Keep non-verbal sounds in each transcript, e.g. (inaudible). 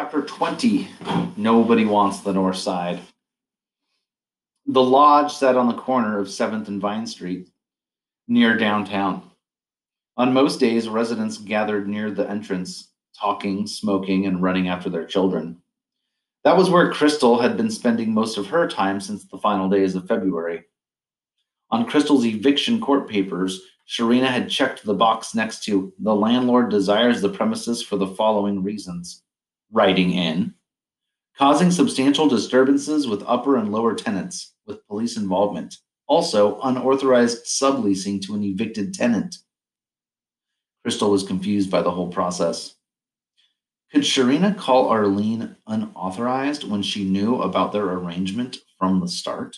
Chapter 20 Nobody Wants the North Side. The lodge sat on the corner of 7th and Vine Street, near downtown. On most days, residents gathered near the entrance, talking, smoking, and running after their children. That was where Crystal had been spending most of her time since the final days of February. On Crystal's eviction court papers, Sherrena had checked the box next to the landlord desires the premises for the following reasons writing in, causing substantial disturbances with upper and lower tenants with police involvement, also unauthorized subleasing to an evicted tenant. Crystal was confused by the whole process. Could Sherrena call Arlene unauthorized when she knew about their arrangement from the start?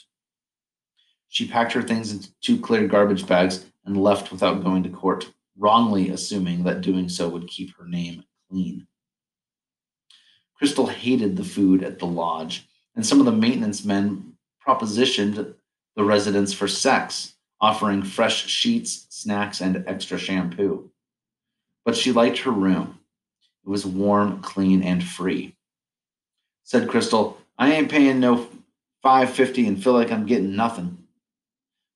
She packed her things into two clear garbage bags and left without going to court, wrongly assuming that doing so would keep her name clean. Crystal hated the food at the lodge, and some of the maintenance men propositioned the residents for sex, offering fresh sheets, snacks, and extra shampoo. But she liked her room. It was warm, clean, and free. Said Crystal, I ain't paying no 550 and feel like I'm getting nothing.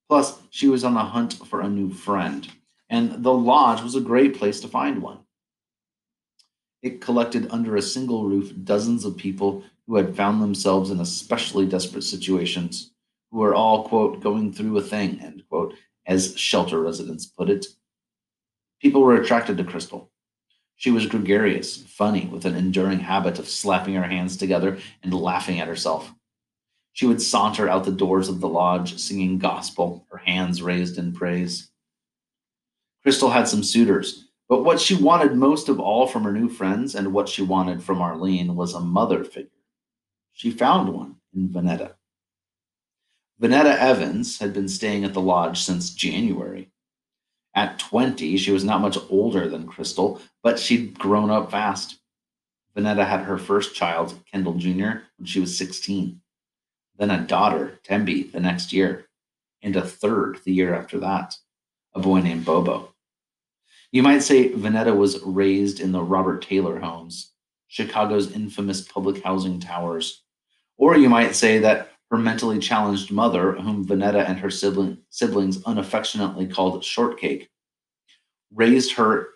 Plus, she was on the hunt for a new friend, and the lodge was a great place to find one. It collected under a single roof dozens of people who had found themselves in especially desperate situations, who were all, quote, going through a thing, end quote, as shelter residents put it. People were attracted to Crystal. She was gregarious, funny, with an enduring habit of slapping her hands together and laughing at herself. She would saunter out the doors of the lodge, singing gospel, her hands raised in praise. Crystal had some suitors, but what she wanted most of all from her new friends and what she wanted from Arlene was a mother figure. She found one in Vanetta. Vanetta Evans had been staying at the lodge since January. At 20, she was not much older than Crystal, but she'd grown up fast. Vanetta had her first child, Kendall Jr., when she was 16 then a daughter, Tembi, the next year, and a third the year after that, a boy named Bobo. You might say Vanetta was raised in the Robert Taylor homes, Chicago's infamous public housing towers. Or you might say that her mentally challenged mother, whom Vanetta and her sibling, siblings unaffectionately called Shortcake, raised her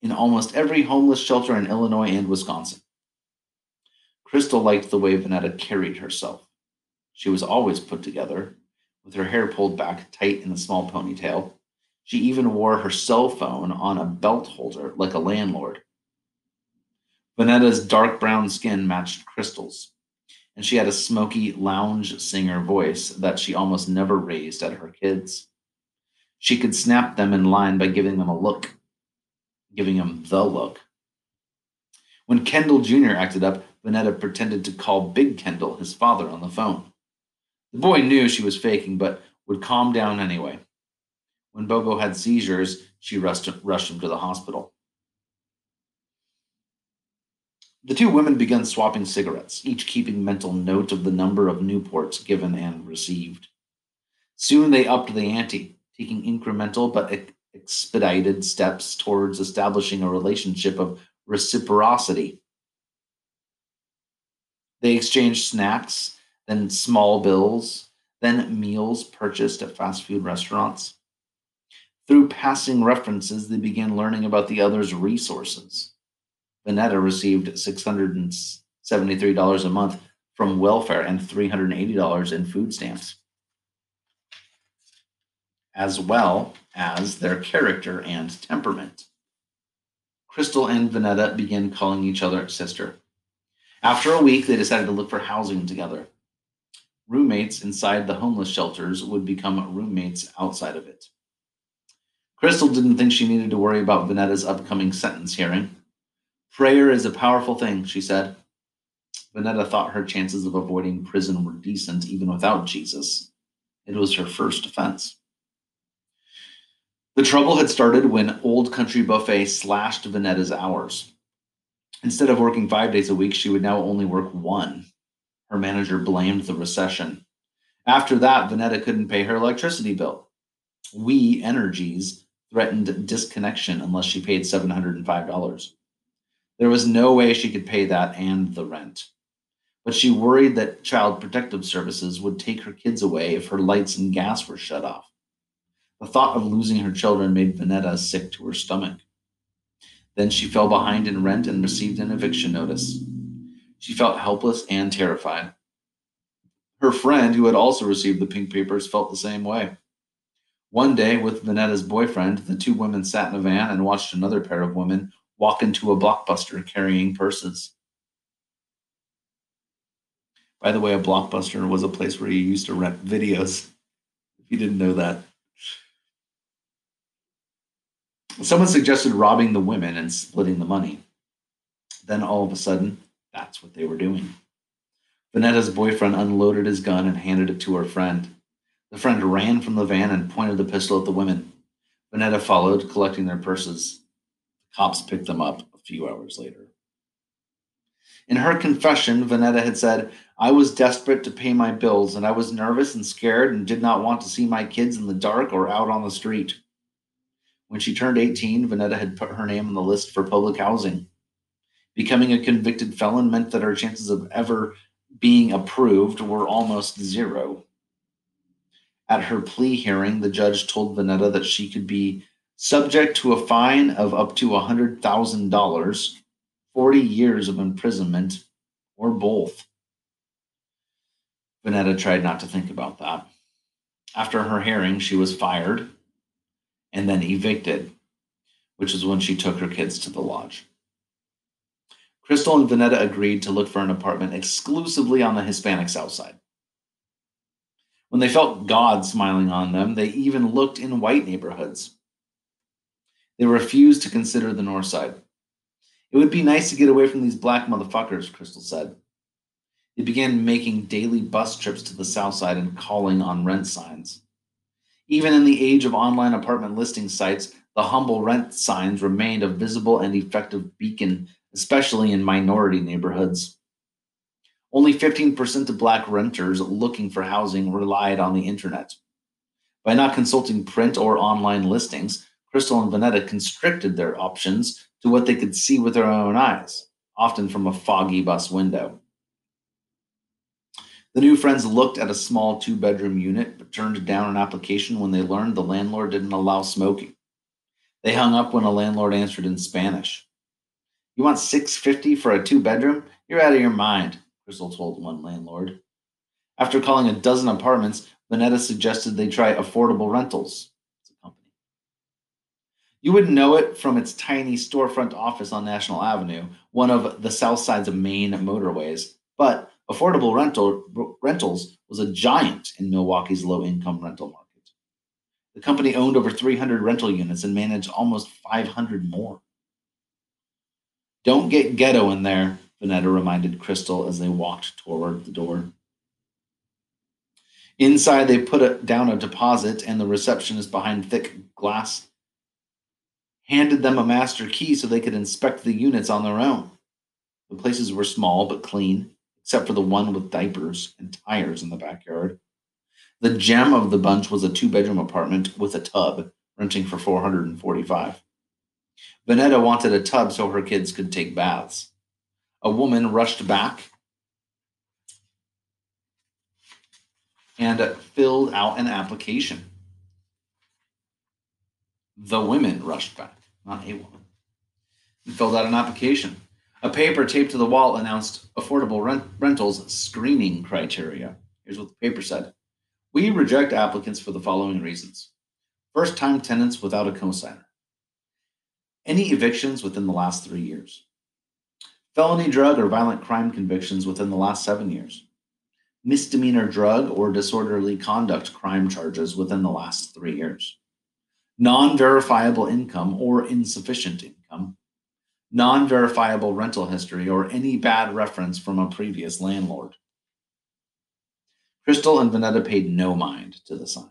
in almost every homeless shelter in Illinois and Wisconsin. Crystal liked the way Vanetta carried herself. She was always put together, with her hair pulled back tight in a small ponytail. She even wore her cell phone on a belt holder like a landlord. Vanetta's dark brown skin matched Crystal's, and she had a smoky lounge singer voice that she almost never raised at her kids. She could snap them in line by giving them a look, giving them the look. When Kendall Jr. acted up, Vanetta pretended to call Big Kendall, his father, on the phone. The boy knew she was faking, but would calm down anyway. When Bobo had seizures, she rushed, rushed him to the hospital. The two women began swapping cigarettes, each keeping mental note of the number of Newports given and received. Soon they upped the ante, taking incremental but expedited steps towards establishing a relationship of reciprocity. They exchanged snacks then small bills, then meals purchased at fast food restaurants. Through passing references, they began learning about the other's resources. Vanetta received $673 a month from welfare and $380 in food stamps, as well as their character and temperament. Crystal and Vanetta began calling each other sister. After a week, they decided to look for housing together roommates inside the homeless shelters would become roommates outside of it. Crystal didn't think she needed to worry about Vanetta's upcoming sentence hearing. Prayer is a powerful thing, she said. Vanetta thought her chances of avoiding prison were decent even without Jesus. It was her first offense. The trouble had started when Old Country Buffet slashed Vanetta's hours. Instead of working five days a week, she would now only work one. Her manager blamed the recession. After that, Vanetta couldn't pay her electricity bill. We Energies threatened disconnection unless she paid $705. There was no way she could pay that and the rent. But she worried that Child Protective Services would take her kids away if her lights and gas were shut off. The thought of losing her children made Vanetta sick to her stomach. Then she fell behind in rent and received an eviction notice. She felt helpless and terrified. Her friend, who had also received the pink papers, felt the same way. One day, with Vanetta's boyfriend, the two women sat in a van and watched another pair of women walk into a blockbuster carrying purses. By the way, a blockbuster was a place where you used to rent videos. If you didn't know that. Someone suggested robbing the women and splitting the money. Then all of a sudden, that's what they were doing. Vanetta's boyfriend unloaded his gun and handed it to her friend. The friend ran from the van and pointed the pistol at the women. Vanetta followed, collecting their purses. The cops picked them up a few hours later. In her confession, Vanetta had said, I was desperate to pay my bills, and I was nervous and scared and did not want to see my kids in the dark or out on the street. When she turned 18, Vanetta had put her name on the list for public housing. Becoming a convicted felon meant that her chances of ever being approved were almost zero. At her plea hearing, the judge told Vanetta that she could be subject to a fine of up to $100,000, 40 years of imprisonment, or both. Vanetta tried not to think about that. After her hearing, she was fired and then evicted, which is when she took her kids to the lodge. Crystal and Vanetta agreed to look for an apartment exclusively on the Hispanic South Side. When they felt God smiling on them, they even looked in white neighborhoods. They refused to consider the North Side. It would be nice to get away from these black motherfuckers, Crystal said. They began making daily bus trips to the South Side and calling on rent signs. Even in the age of online apartment listing sites, the humble rent signs remained a visible and effective beacon especially in minority neighborhoods. Only 15% of Black renters looking for housing relied on the internet. By not consulting print or online listings, Crystal and Vanetta constricted their options to what they could see with their own eyes, often from a foggy bus window. The new friends looked at a small two bedroom unit, but turned down an application when they learned the landlord didn't allow smoking. They hung up when a landlord answered in Spanish. You want 650 for a two bedroom? You're out of your mind, Crystal told one landlord. After calling a dozen apartments, Vanetta suggested they try affordable rentals. It's a company. You wouldn't know it from its tiny storefront office on National Avenue, one of the South Side's of main motorways. But affordable rental rentals was a giant in Milwaukee's low income rental market. The company owned over 300 rental units and managed almost 500 more. Don't get ghetto in there, Vanetta reminded Crystal as they walked toward the door. Inside, they put a, down a deposit, and the receptionist behind thick glass handed them a master key so they could inspect the units on their own. The places were small but clean, except for the one with diapers and tires in the backyard. The gem of the bunch was a two bedroom apartment with a tub, renting for 445. Vanetta wanted a tub so her kids could take baths. A woman rushed back and filled out an application. The women rushed back, not a woman, and filled out an application. A paper taped to the wall announced affordable rent- rentals screening criteria. Here's what the paper said We reject applicants for the following reasons first time tenants without a cosigner any evictions within the last three years. Felony drug or violent crime convictions within the last seven years. Misdemeanor drug or disorderly conduct crime charges within the last three years. Non verifiable income or insufficient income. Non verifiable rental history or any bad reference from a previous landlord. Crystal and Vanetta paid no mind to the sign.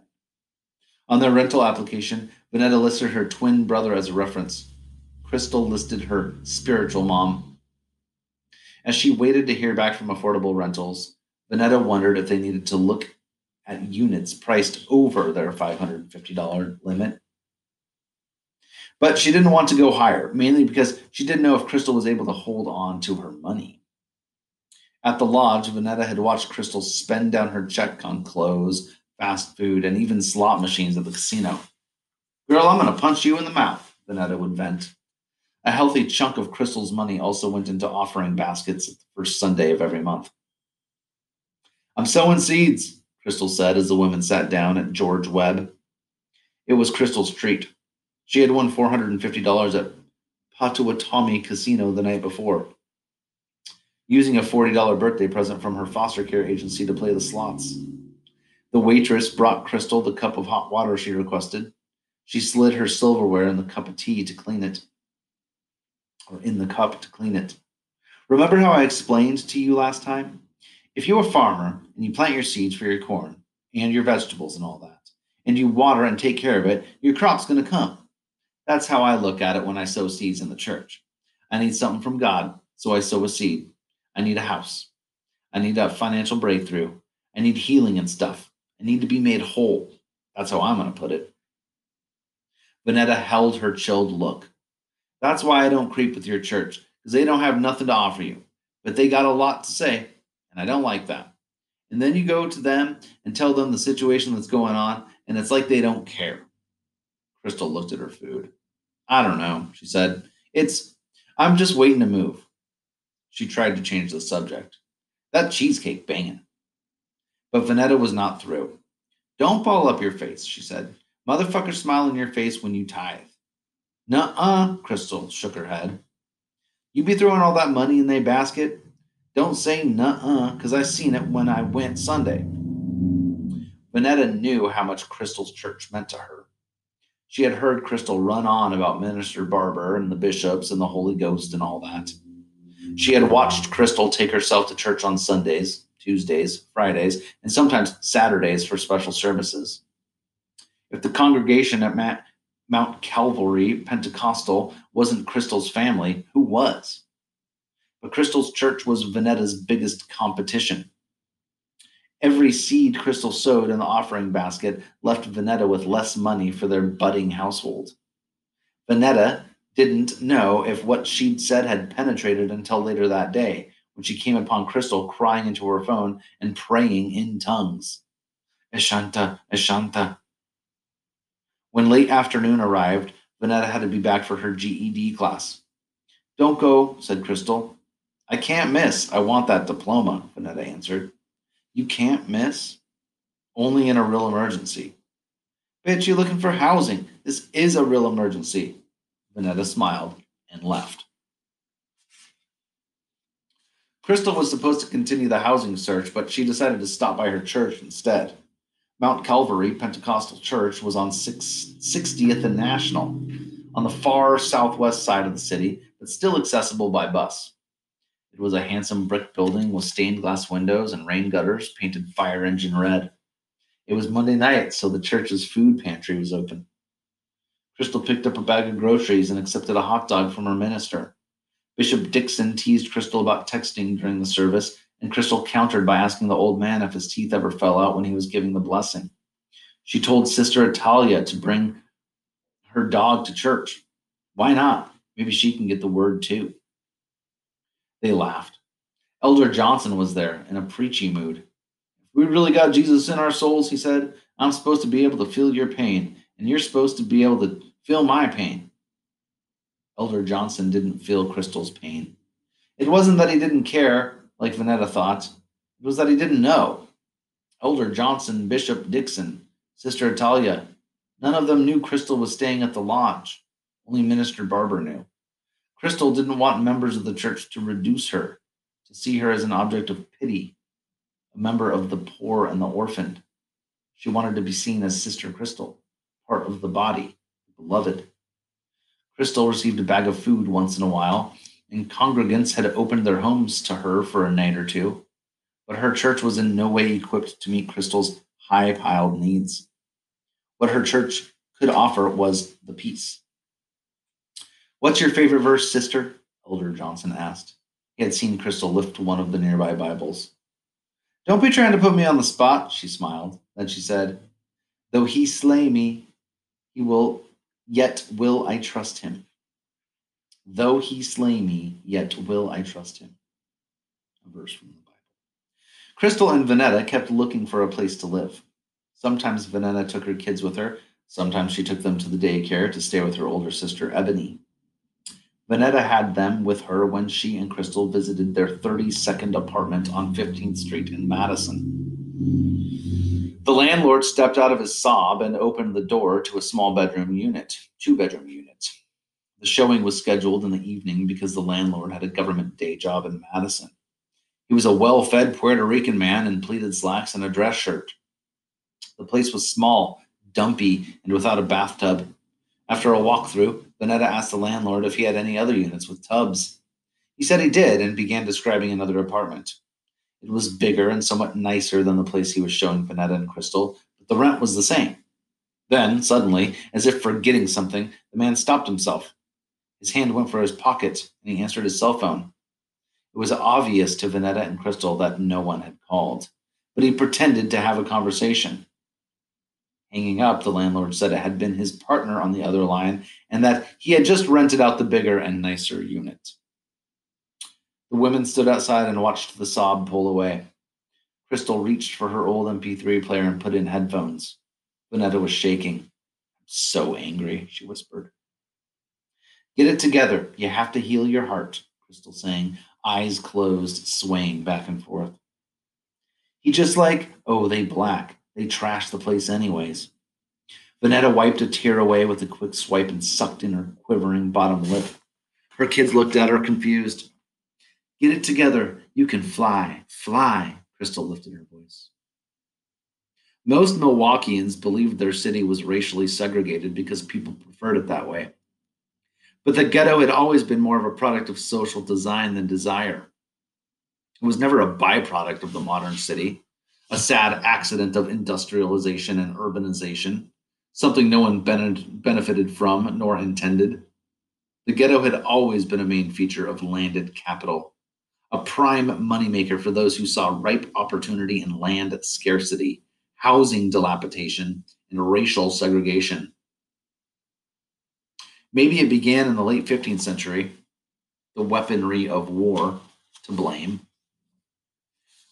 On their rental application, Vanetta listed her twin brother as a reference. Crystal listed her spiritual mom. As she waited to hear back from affordable rentals, Vanetta wondered if they needed to look at units priced over their $550 limit. But she didn't want to go higher, mainly because she didn't know if Crystal was able to hold on to her money. At the lodge, Vanetta had watched Crystal spend down her check on clothes, fast food, and even slot machines at the casino. Girl, I'm going to punch you in the mouth, Vanetta would vent. A healthy chunk of Crystal's money also went into offering baskets at the first Sunday of every month. I'm sowing seeds, Crystal said as the women sat down at George Webb. It was Crystal's treat. She had won $450 at Potawatomi Casino the night before, using a $40 birthday present from her foster care agency to play the slots. The waitress brought Crystal the cup of hot water she requested. She slid her silverware in the cup of tea to clean it, or in the cup to clean it. Remember how I explained to you last time? If you're a farmer and you plant your seeds for your corn and your vegetables and all that, and you water and take care of it, your crop's going to come. That's how I look at it when I sow seeds in the church. I need something from God, so I sow a seed. I need a house. I need a financial breakthrough. I need healing and stuff. I need to be made whole. That's how I'm going to put it. Vanetta held her chilled look. That's why I don't creep with your church, because they don't have nothing to offer you. But they got a lot to say, and I don't like that. And then you go to them and tell them the situation that's going on, and it's like they don't care. Crystal looked at her food. I don't know, she said. It's, I'm just waiting to move. She tried to change the subject. That cheesecake banging. But Vanetta was not through. Don't ball up your face, she said. Motherfucker smile in your face when you tithe. Nuh-uh, Crystal shook her head. You be throwing all that money in their basket? Don't say nuh-uh, because I seen it when I went Sunday. Vanetta knew how much Crystal's church meant to her. She had heard Crystal run on about Minister Barber and the bishops and the Holy Ghost and all that. She had watched Crystal take herself to church on Sundays, Tuesdays, Fridays, and sometimes Saturdays for special services. If the congregation at Mount Calvary Pentecostal wasn't Crystal's family, who was? But Crystal's church was Vanetta's biggest competition. Every seed Crystal sowed in the offering basket left Vanetta with less money for their budding household. Vanetta didn't know if what she'd said had penetrated until later that day, when she came upon Crystal crying into her phone and praying in tongues. Ashanta, Eshanta. When late afternoon arrived, Vanetta had to be back for her GED class. Don't go, said Crystal. I can't miss. I want that diploma, Vanetta answered. You can't miss? Only in a real emergency. Bitch, you're looking for housing. This is a real emergency. Vanetta smiled and left. Crystal was supposed to continue the housing search, but she decided to stop by her church instead. Mount Calvary Pentecostal Church was on 60th and National, on the far southwest side of the city, but still accessible by bus. It was a handsome brick building with stained glass windows and rain gutters painted fire engine red. It was Monday night, so the church's food pantry was open. Crystal picked up a bag of groceries and accepted a hot dog from her minister. Bishop Dixon teased Crystal about texting during the service, and Crystal countered by asking the old man if his teeth ever fell out when he was giving the blessing. She told Sister Italia to bring her dog to church. Why not? Maybe she can get the word too. They laughed. Elder Johnson was there in a preachy mood. If we really got Jesus in our souls, he said, I'm supposed to be able to feel your pain, and you're supposed to be able to feel my pain. Elder Johnson didn't feel Crystal's pain. It wasn't that he didn't care, like Vanetta thought, was that he didn't know. Elder Johnson, Bishop Dixon, Sister Italia, none of them knew Crystal was staying at the lodge. Only Minister Barber knew. Crystal didn't want members of the church to reduce her, to see her as an object of pity, a member of the poor and the orphaned. She wanted to be seen as Sister Crystal, part of the body, beloved. Crystal received a bag of food once in a while, and congregants had opened their homes to her for a night or two. But her church was in no way equipped to meet Crystal's high piled needs. What her church could offer was the peace What's your favorite verse, sister? Elder Johnson asked. He had seen Crystal lift one of the nearby Bibles. Don't be trying to put me on the spot, she smiled. Then she said, Though he slay me, he will yet will I trust him. Though he slay me, yet will I trust him. A verse from the Bible. Crystal and Vanetta kept looking for a place to live. Sometimes Vanetta took her kids with her. Sometimes she took them to the daycare to stay with her older sister, Ebony. Vanetta had them with her when she and Crystal visited their 32nd apartment on 15th Street in Madison. The landlord stepped out of his sob and opened the door to a small bedroom unit, two bedroom unit. The showing was scheduled in the evening because the landlord had a government day job in Madison. He was a well fed Puerto Rican man in pleated slacks and a dress shirt. The place was small, dumpy, and without a bathtub. After a walkthrough, Vanetta asked the landlord if he had any other units with tubs. He said he did and began describing another apartment. It was bigger and somewhat nicer than the place he was showing Vanetta and Crystal, but the rent was the same. Then, suddenly, as if forgetting something, the man stopped himself. His hand went for his pocket and he answered his cell phone. It was obvious to Vanetta and Crystal that no one had called, but he pretended to have a conversation. Hanging up, the landlord said it had been his partner on the other line and that he had just rented out the bigger and nicer unit. The women stood outside and watched the sob pull away. Crystal reached for her old MP3 player and put in headphones. Vanetta was shaking. I'm so angry, she whispered. Get it together. You have to heal your heart, Crystal saying, eyes closed, swaying back and forth. He just like, oh, they black. They trashed the place anyways. Vanetta wiped a tear away with a quick swipe and sucked in her quivering bottom lip. Her kids looked at her confused. Get it together. You can fly. Fly. Crystal lifted her voice. Most Milwaukeeans believed their city was racially segregated because people preferred it that way. But the ghetto had always been more of a product of social design than desire. It was never a byproduct of the modern city, a sad accident of industrialization and urbanization, something no one benefited from nor intended. The ghetto had always been a main feature of landed capital, a prime moneymaker for those who saw ripe opportunity in land scarcity, housing dilapidation, and racial segregation. Maybe it began in the late 15th century, the weaponry of war to blame.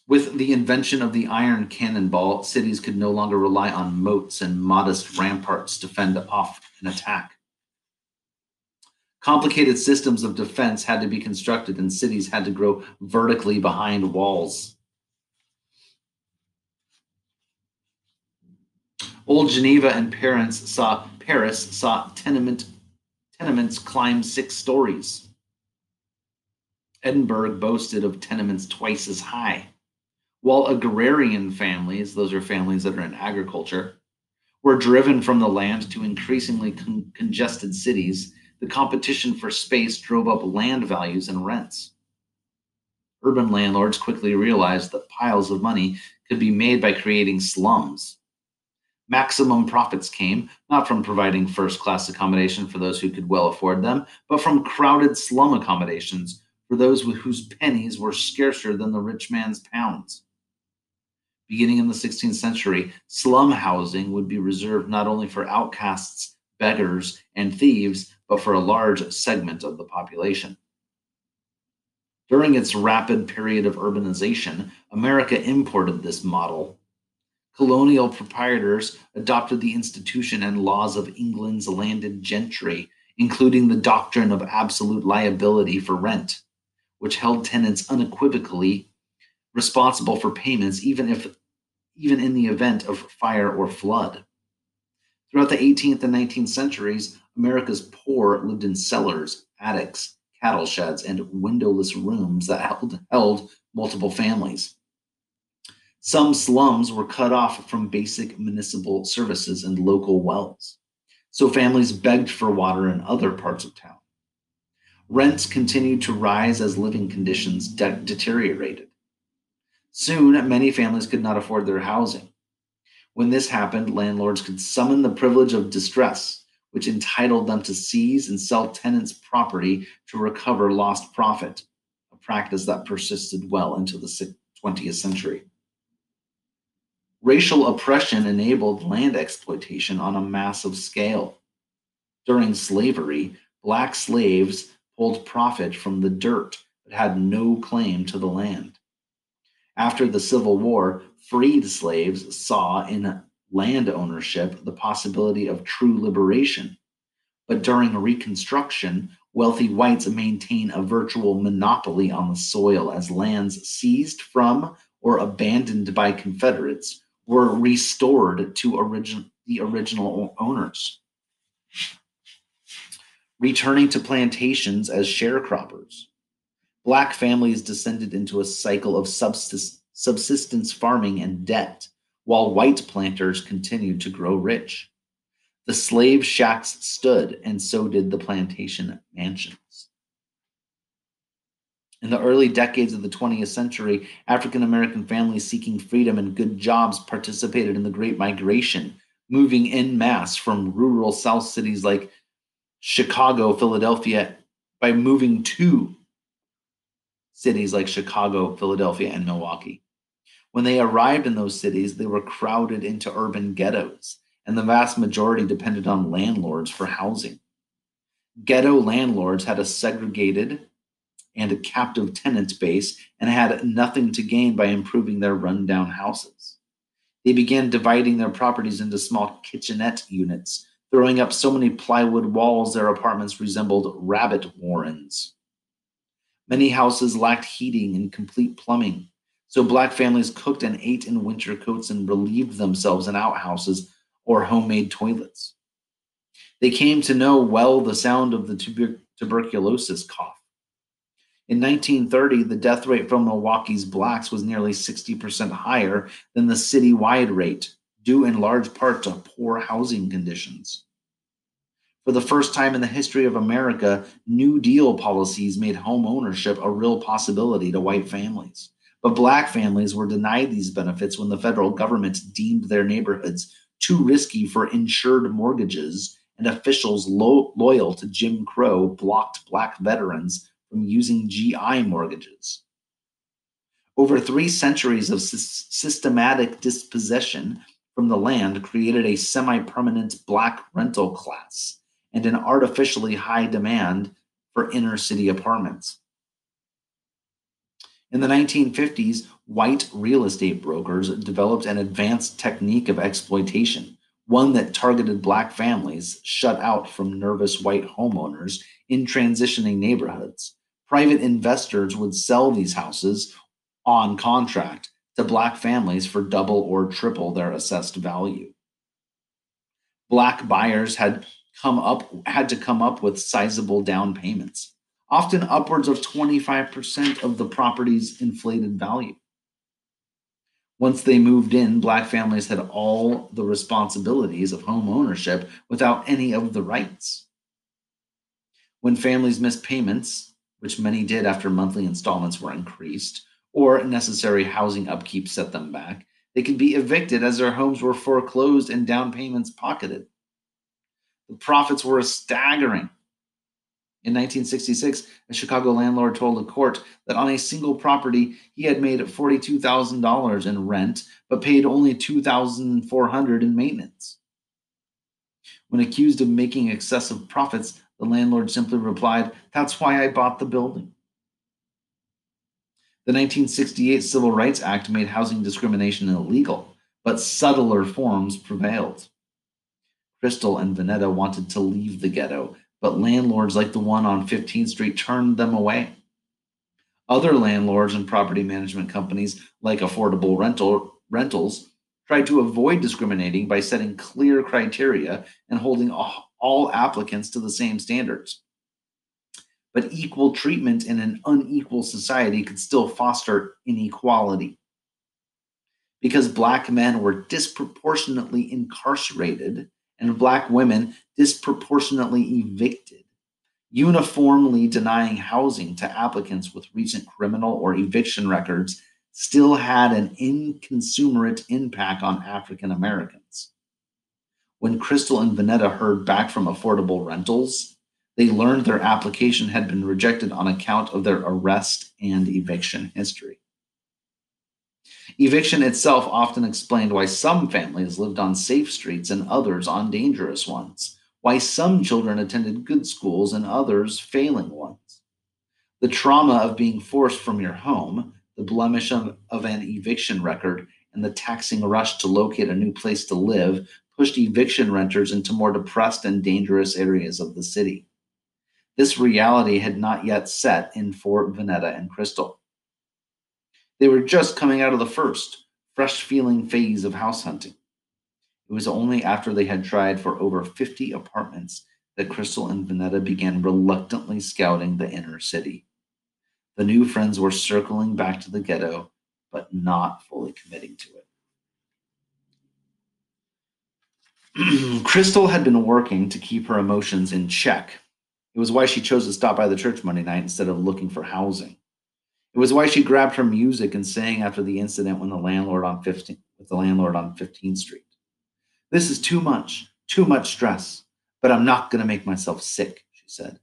With the invention of the iron cannonball, cities could no longer rely on moats and modest ramparts to fend off an attack. Complicated systems of defense had to be constructed, and cities had to grow vertically behind walls. Old Geneva and Paris saw Paris saw tenement tenements climbed six stories. Edinburgh boasted of tenements twice as high. While agrarian families, those are families that are in agriculture, were driven from the land to increasingly con- congested cities, the competition for space drove up land values and rents. Urban landlords quickly realized that piles of money could be made by creating slums Maximum profits came not from providing first class accommodation for those who could well afford them, but from crowded slum accommodations for those whose pennies were scarcer than the rich man's pounds. Beginning in the 16th century, slum housing would be reserved not only for outcasts, beggars, and thieves, but for a large segment of the population. During its rapid period of urbanization, America imported this model colonial proprietors adopted the institution and laws of England's landed gentry, including the doctrine of absolute liability for rent, which held tenants unequivocally responsible for payments even if even in the event of fire or flood. Throughout the 18th and 19th centuries, America's poor lived in cellars, attics, cattle sheds, and windowless rooms that held, held multiple families. Some slums were cut off from basic municipal services and local wells, so families begged for water in other parts of town. Rents continued to rise as living conditions de- deteriorated. Soon, many families could not afford their housing. When this happened, landlords could summon the privilege of distress, which entitled them to seize and sell tenants' property to recover lost profit, a practice that persisted well into the 20th century. Racial oppression enabled land exploitation on a massive scale. During slavery, black slaves pulled profit from the dirt but had no claim to the land. After the Civil War, freed slaves saw in land ownership the possibility of true liberation. But during Reconstruction, wealthy whites maintain a virtual monopoly on the soil as lands seized from or abandoned by Confederates were restored to origin, the original owners. Returning to plantations as sharecroppers, Black families descended into a cycle of subsistence farming and debt, while white planters continued to grow rich. The slave shacks stood, and so did the plantation mansions. In the early decades of the 20th century, African American families seeking freedom and good jobs participated in the Great Migration, moving in mass from rural South cities like Chicago, Philadelphia, by moving to cities like Chicago, Philadelphia, and Milwaukee. When they arrived in those cities, they were crowded into urban ghettos, and the vast majority depended on landlords for housing. Ghetto landlords had a segregated and a captive tenant base and had nothing to gain by improving their rundown houses. They began dividing their properties into small kitchenette units, throwing up so many plywood walls their apartments resembled rabbit warrens. Many houses lacked heating and complete plumbing, so black families cooked and ate in winter coats and relieved themselves in outhouses or homemade toilets. They came to know well the sound of the tuber- tuberculosis cough. In 1930, the death rate from Milwaukee's blacks was nearly 60% higher than the citywide rate, due in large part to poor housing conditions. For the first time in the history of America, New Deal policies made home ownership a real possibility to white families. But black families were denied these benefits when the federal government deemed their neighborhoods too risky for insured mortgages, and officials lo- loyal to Jim Crow blocked black veterans from using GI mortgages. Over three centuries of sy- systematic dispossession from the land created a semi permanent black rental class and an artificially high demand for inner city apartments. In the 1950s, white real estate brokers developed an advanced technique of exploitation, one that targeted black families shut out from nervous white homeowners in transitioning neighborhoods. Private investors would sell these houses on contract to black families for double or triple their assessed value. Black buyers had come up had to come up with sizable down payments, often upwards of 25% of the property's inflated value. Once they moved in, black families had all the responsibilities of home ownership without any of the rights. When families missed payments, which many did after monthly installments were increased, or necessary housing upkeep set them back, they could be evicted as their homes were foreclosed and down payments pocketed. The profits were staggering. In 1966, a Chicago landlord told a court that on a single property he had made $42,000 in rent but paid only $2,400 in maintenance. When accused of making excessive profits, the landlord simply replied, That's why I bought the building. The 1968 Civil Rights Act made housing discrimination illegal, but subtler forms prevailed. Crystal and Vanetta wanted to leave the ghetto, but landlords like the one on 15th Street turned them away. Other landlords and property management companies, like Affordable Rental Rentals, tried to avoid discriminating by setting clear criteria and holding all applicants to the same standards. But equal treatment in an unequal society could still foster inequality. Because Black men were disproportionately incarcerated and Black women disproportionately evicted, uniformly denying housing to applicants with recent criminal or eviction records still had an inconsiderate impact on African Americans. When Crystal and Vanetta heard back from affordable rentals, they learned their application had been rejected on account of their arrest and eviction history. Eviction itself often explained why some families lived on safe streets and others on dangerous ones, why some children attended good schools and others failing ones. The trauma of being forced from your home, the blemish of, of an eviction record, and the taxing rush to locate a new place to live pushed eviction renters into more depressed and dangerous areas of the city. This reality had not yet set in for Vanetta and Crystal. They were just coming out of the first, fresh feeling phase of house hunting. It was only after they had tried for over 50 apartments that Crystal and Vanetta began reluctantly scouting the inner city. The new friends were circling back to the ghetto, but not fully committing to it. (clears throat) Crystal had been working to keep her emotions in check. It was why she chose to stop by the church Monday night instead of looking for housing. It was why she grabbed her music and sang after the incident when the landlord on 15 with the landlord on 15th Street. This is too much, too much stress, but I'm not going to make myself sick, she said.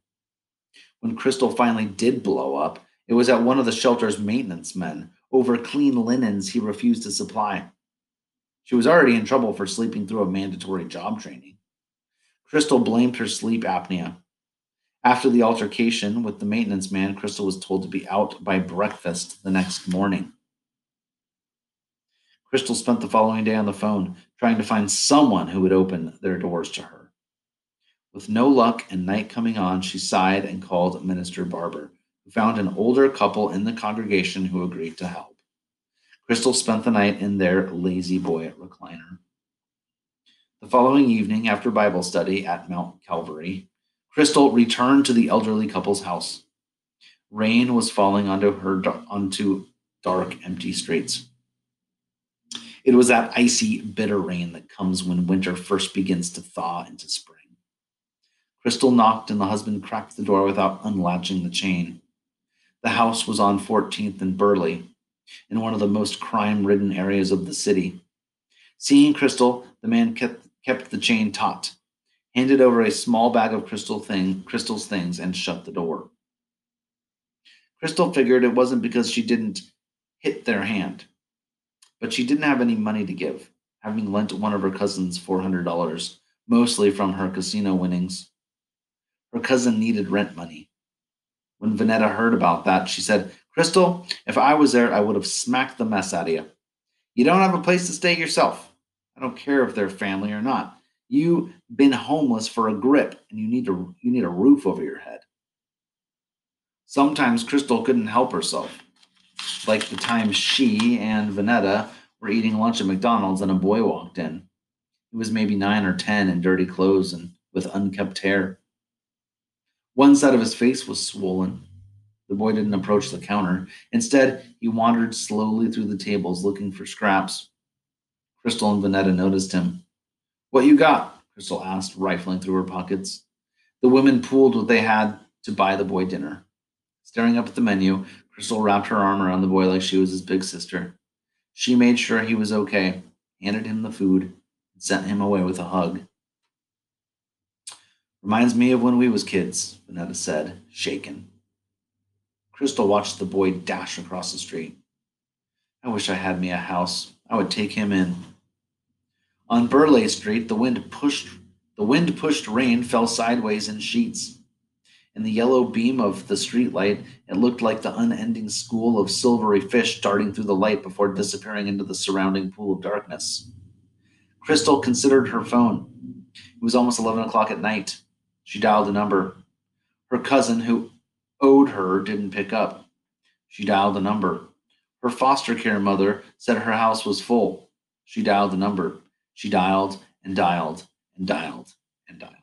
When Crystal finally did blow up, it was at one of the shelter's maintenance men over clean linens he refused to supply. She was already in trouble for sleeping through a mandatory job training. Crystal blamed her sleep apnea after the altercation with the maintenance man, Crystal was told to be out by breakfast the next morning. Crystal spent the following day on the phone trying to find someone who would open their doors to her. With no luck and night coming on, she sighed and called Minister Barber, who found an older couple in the congregation who agreed to help. Crystal spent the night in their lazy boy recliner. The following evening, after Bible study at Mount Calvary, Crystal returned to the elderly couple's house. Rain was falling onto her onto dark, empty streets. It was that icy, bitter rain that comes when winter first begins to thaw into spring. Crystal knocked and the husband cracked the door without unlatching the chain. The house was on 14th and Burleigh, in one of the most crime ridden areas of the city. Seeing Crystal, the man kept, kept the chain taut handed over a small bag of crystal thing, crystal's things, and shut the door. Crystal figured it wasn't because she didn't hit their hand, but she didn't have any money to give, having lent one of her cousins $400, mostly from her casino winnings. Her cousin needed rent money. When Vanetta heard about that, she said, Crystal, if I was there, I would have smacked the mess out of you. You don't have a place to stay yourself. I don't care if they're family or not. You've been homeless for a grip and you need to you need a roof over your head. Sometimes Crystal couldn't help herself. Like the time she and Vanetta were eating lunch at McDonald's and a boy walked in. He was maybe nine or ten in dirty clothes and with unkempt hair. One side of his face was swollen. The boy didn't approach the counter. Instead, he wandered slowly through the tables looking for scraps. Crystal and Vanetta noticed him. What you got? Crystal asked, rifling through her pockets. The women pooled what they had to buy the boy dinner. Staring up at the menu, Crystal wrapped her arm around the boy like she was his big sister. She made sure he was okay, handed him the food, and sent him away with a hug. Reminds me of when we was kids, Vanetta said, shaken. Crystal watched the boy dash across the street. I wish I had me a house. I would take him in. On Burleigh Street, the wind pushed the wind pushed rain fell sideways in sheets. In the yellow beam of the streetlight, it looked like the unending school of silvery fish darting through the light before disappearing into the surrounding pool of darkness. Crystal considered her phone. It was almost 11 o'clock at night. She dialed a number. Her cousin, who owed her, didn't pick up. She dialed a number. Her foster care mother said her house was full. She dialed the number. She dialed and dialed and dialed and dialed.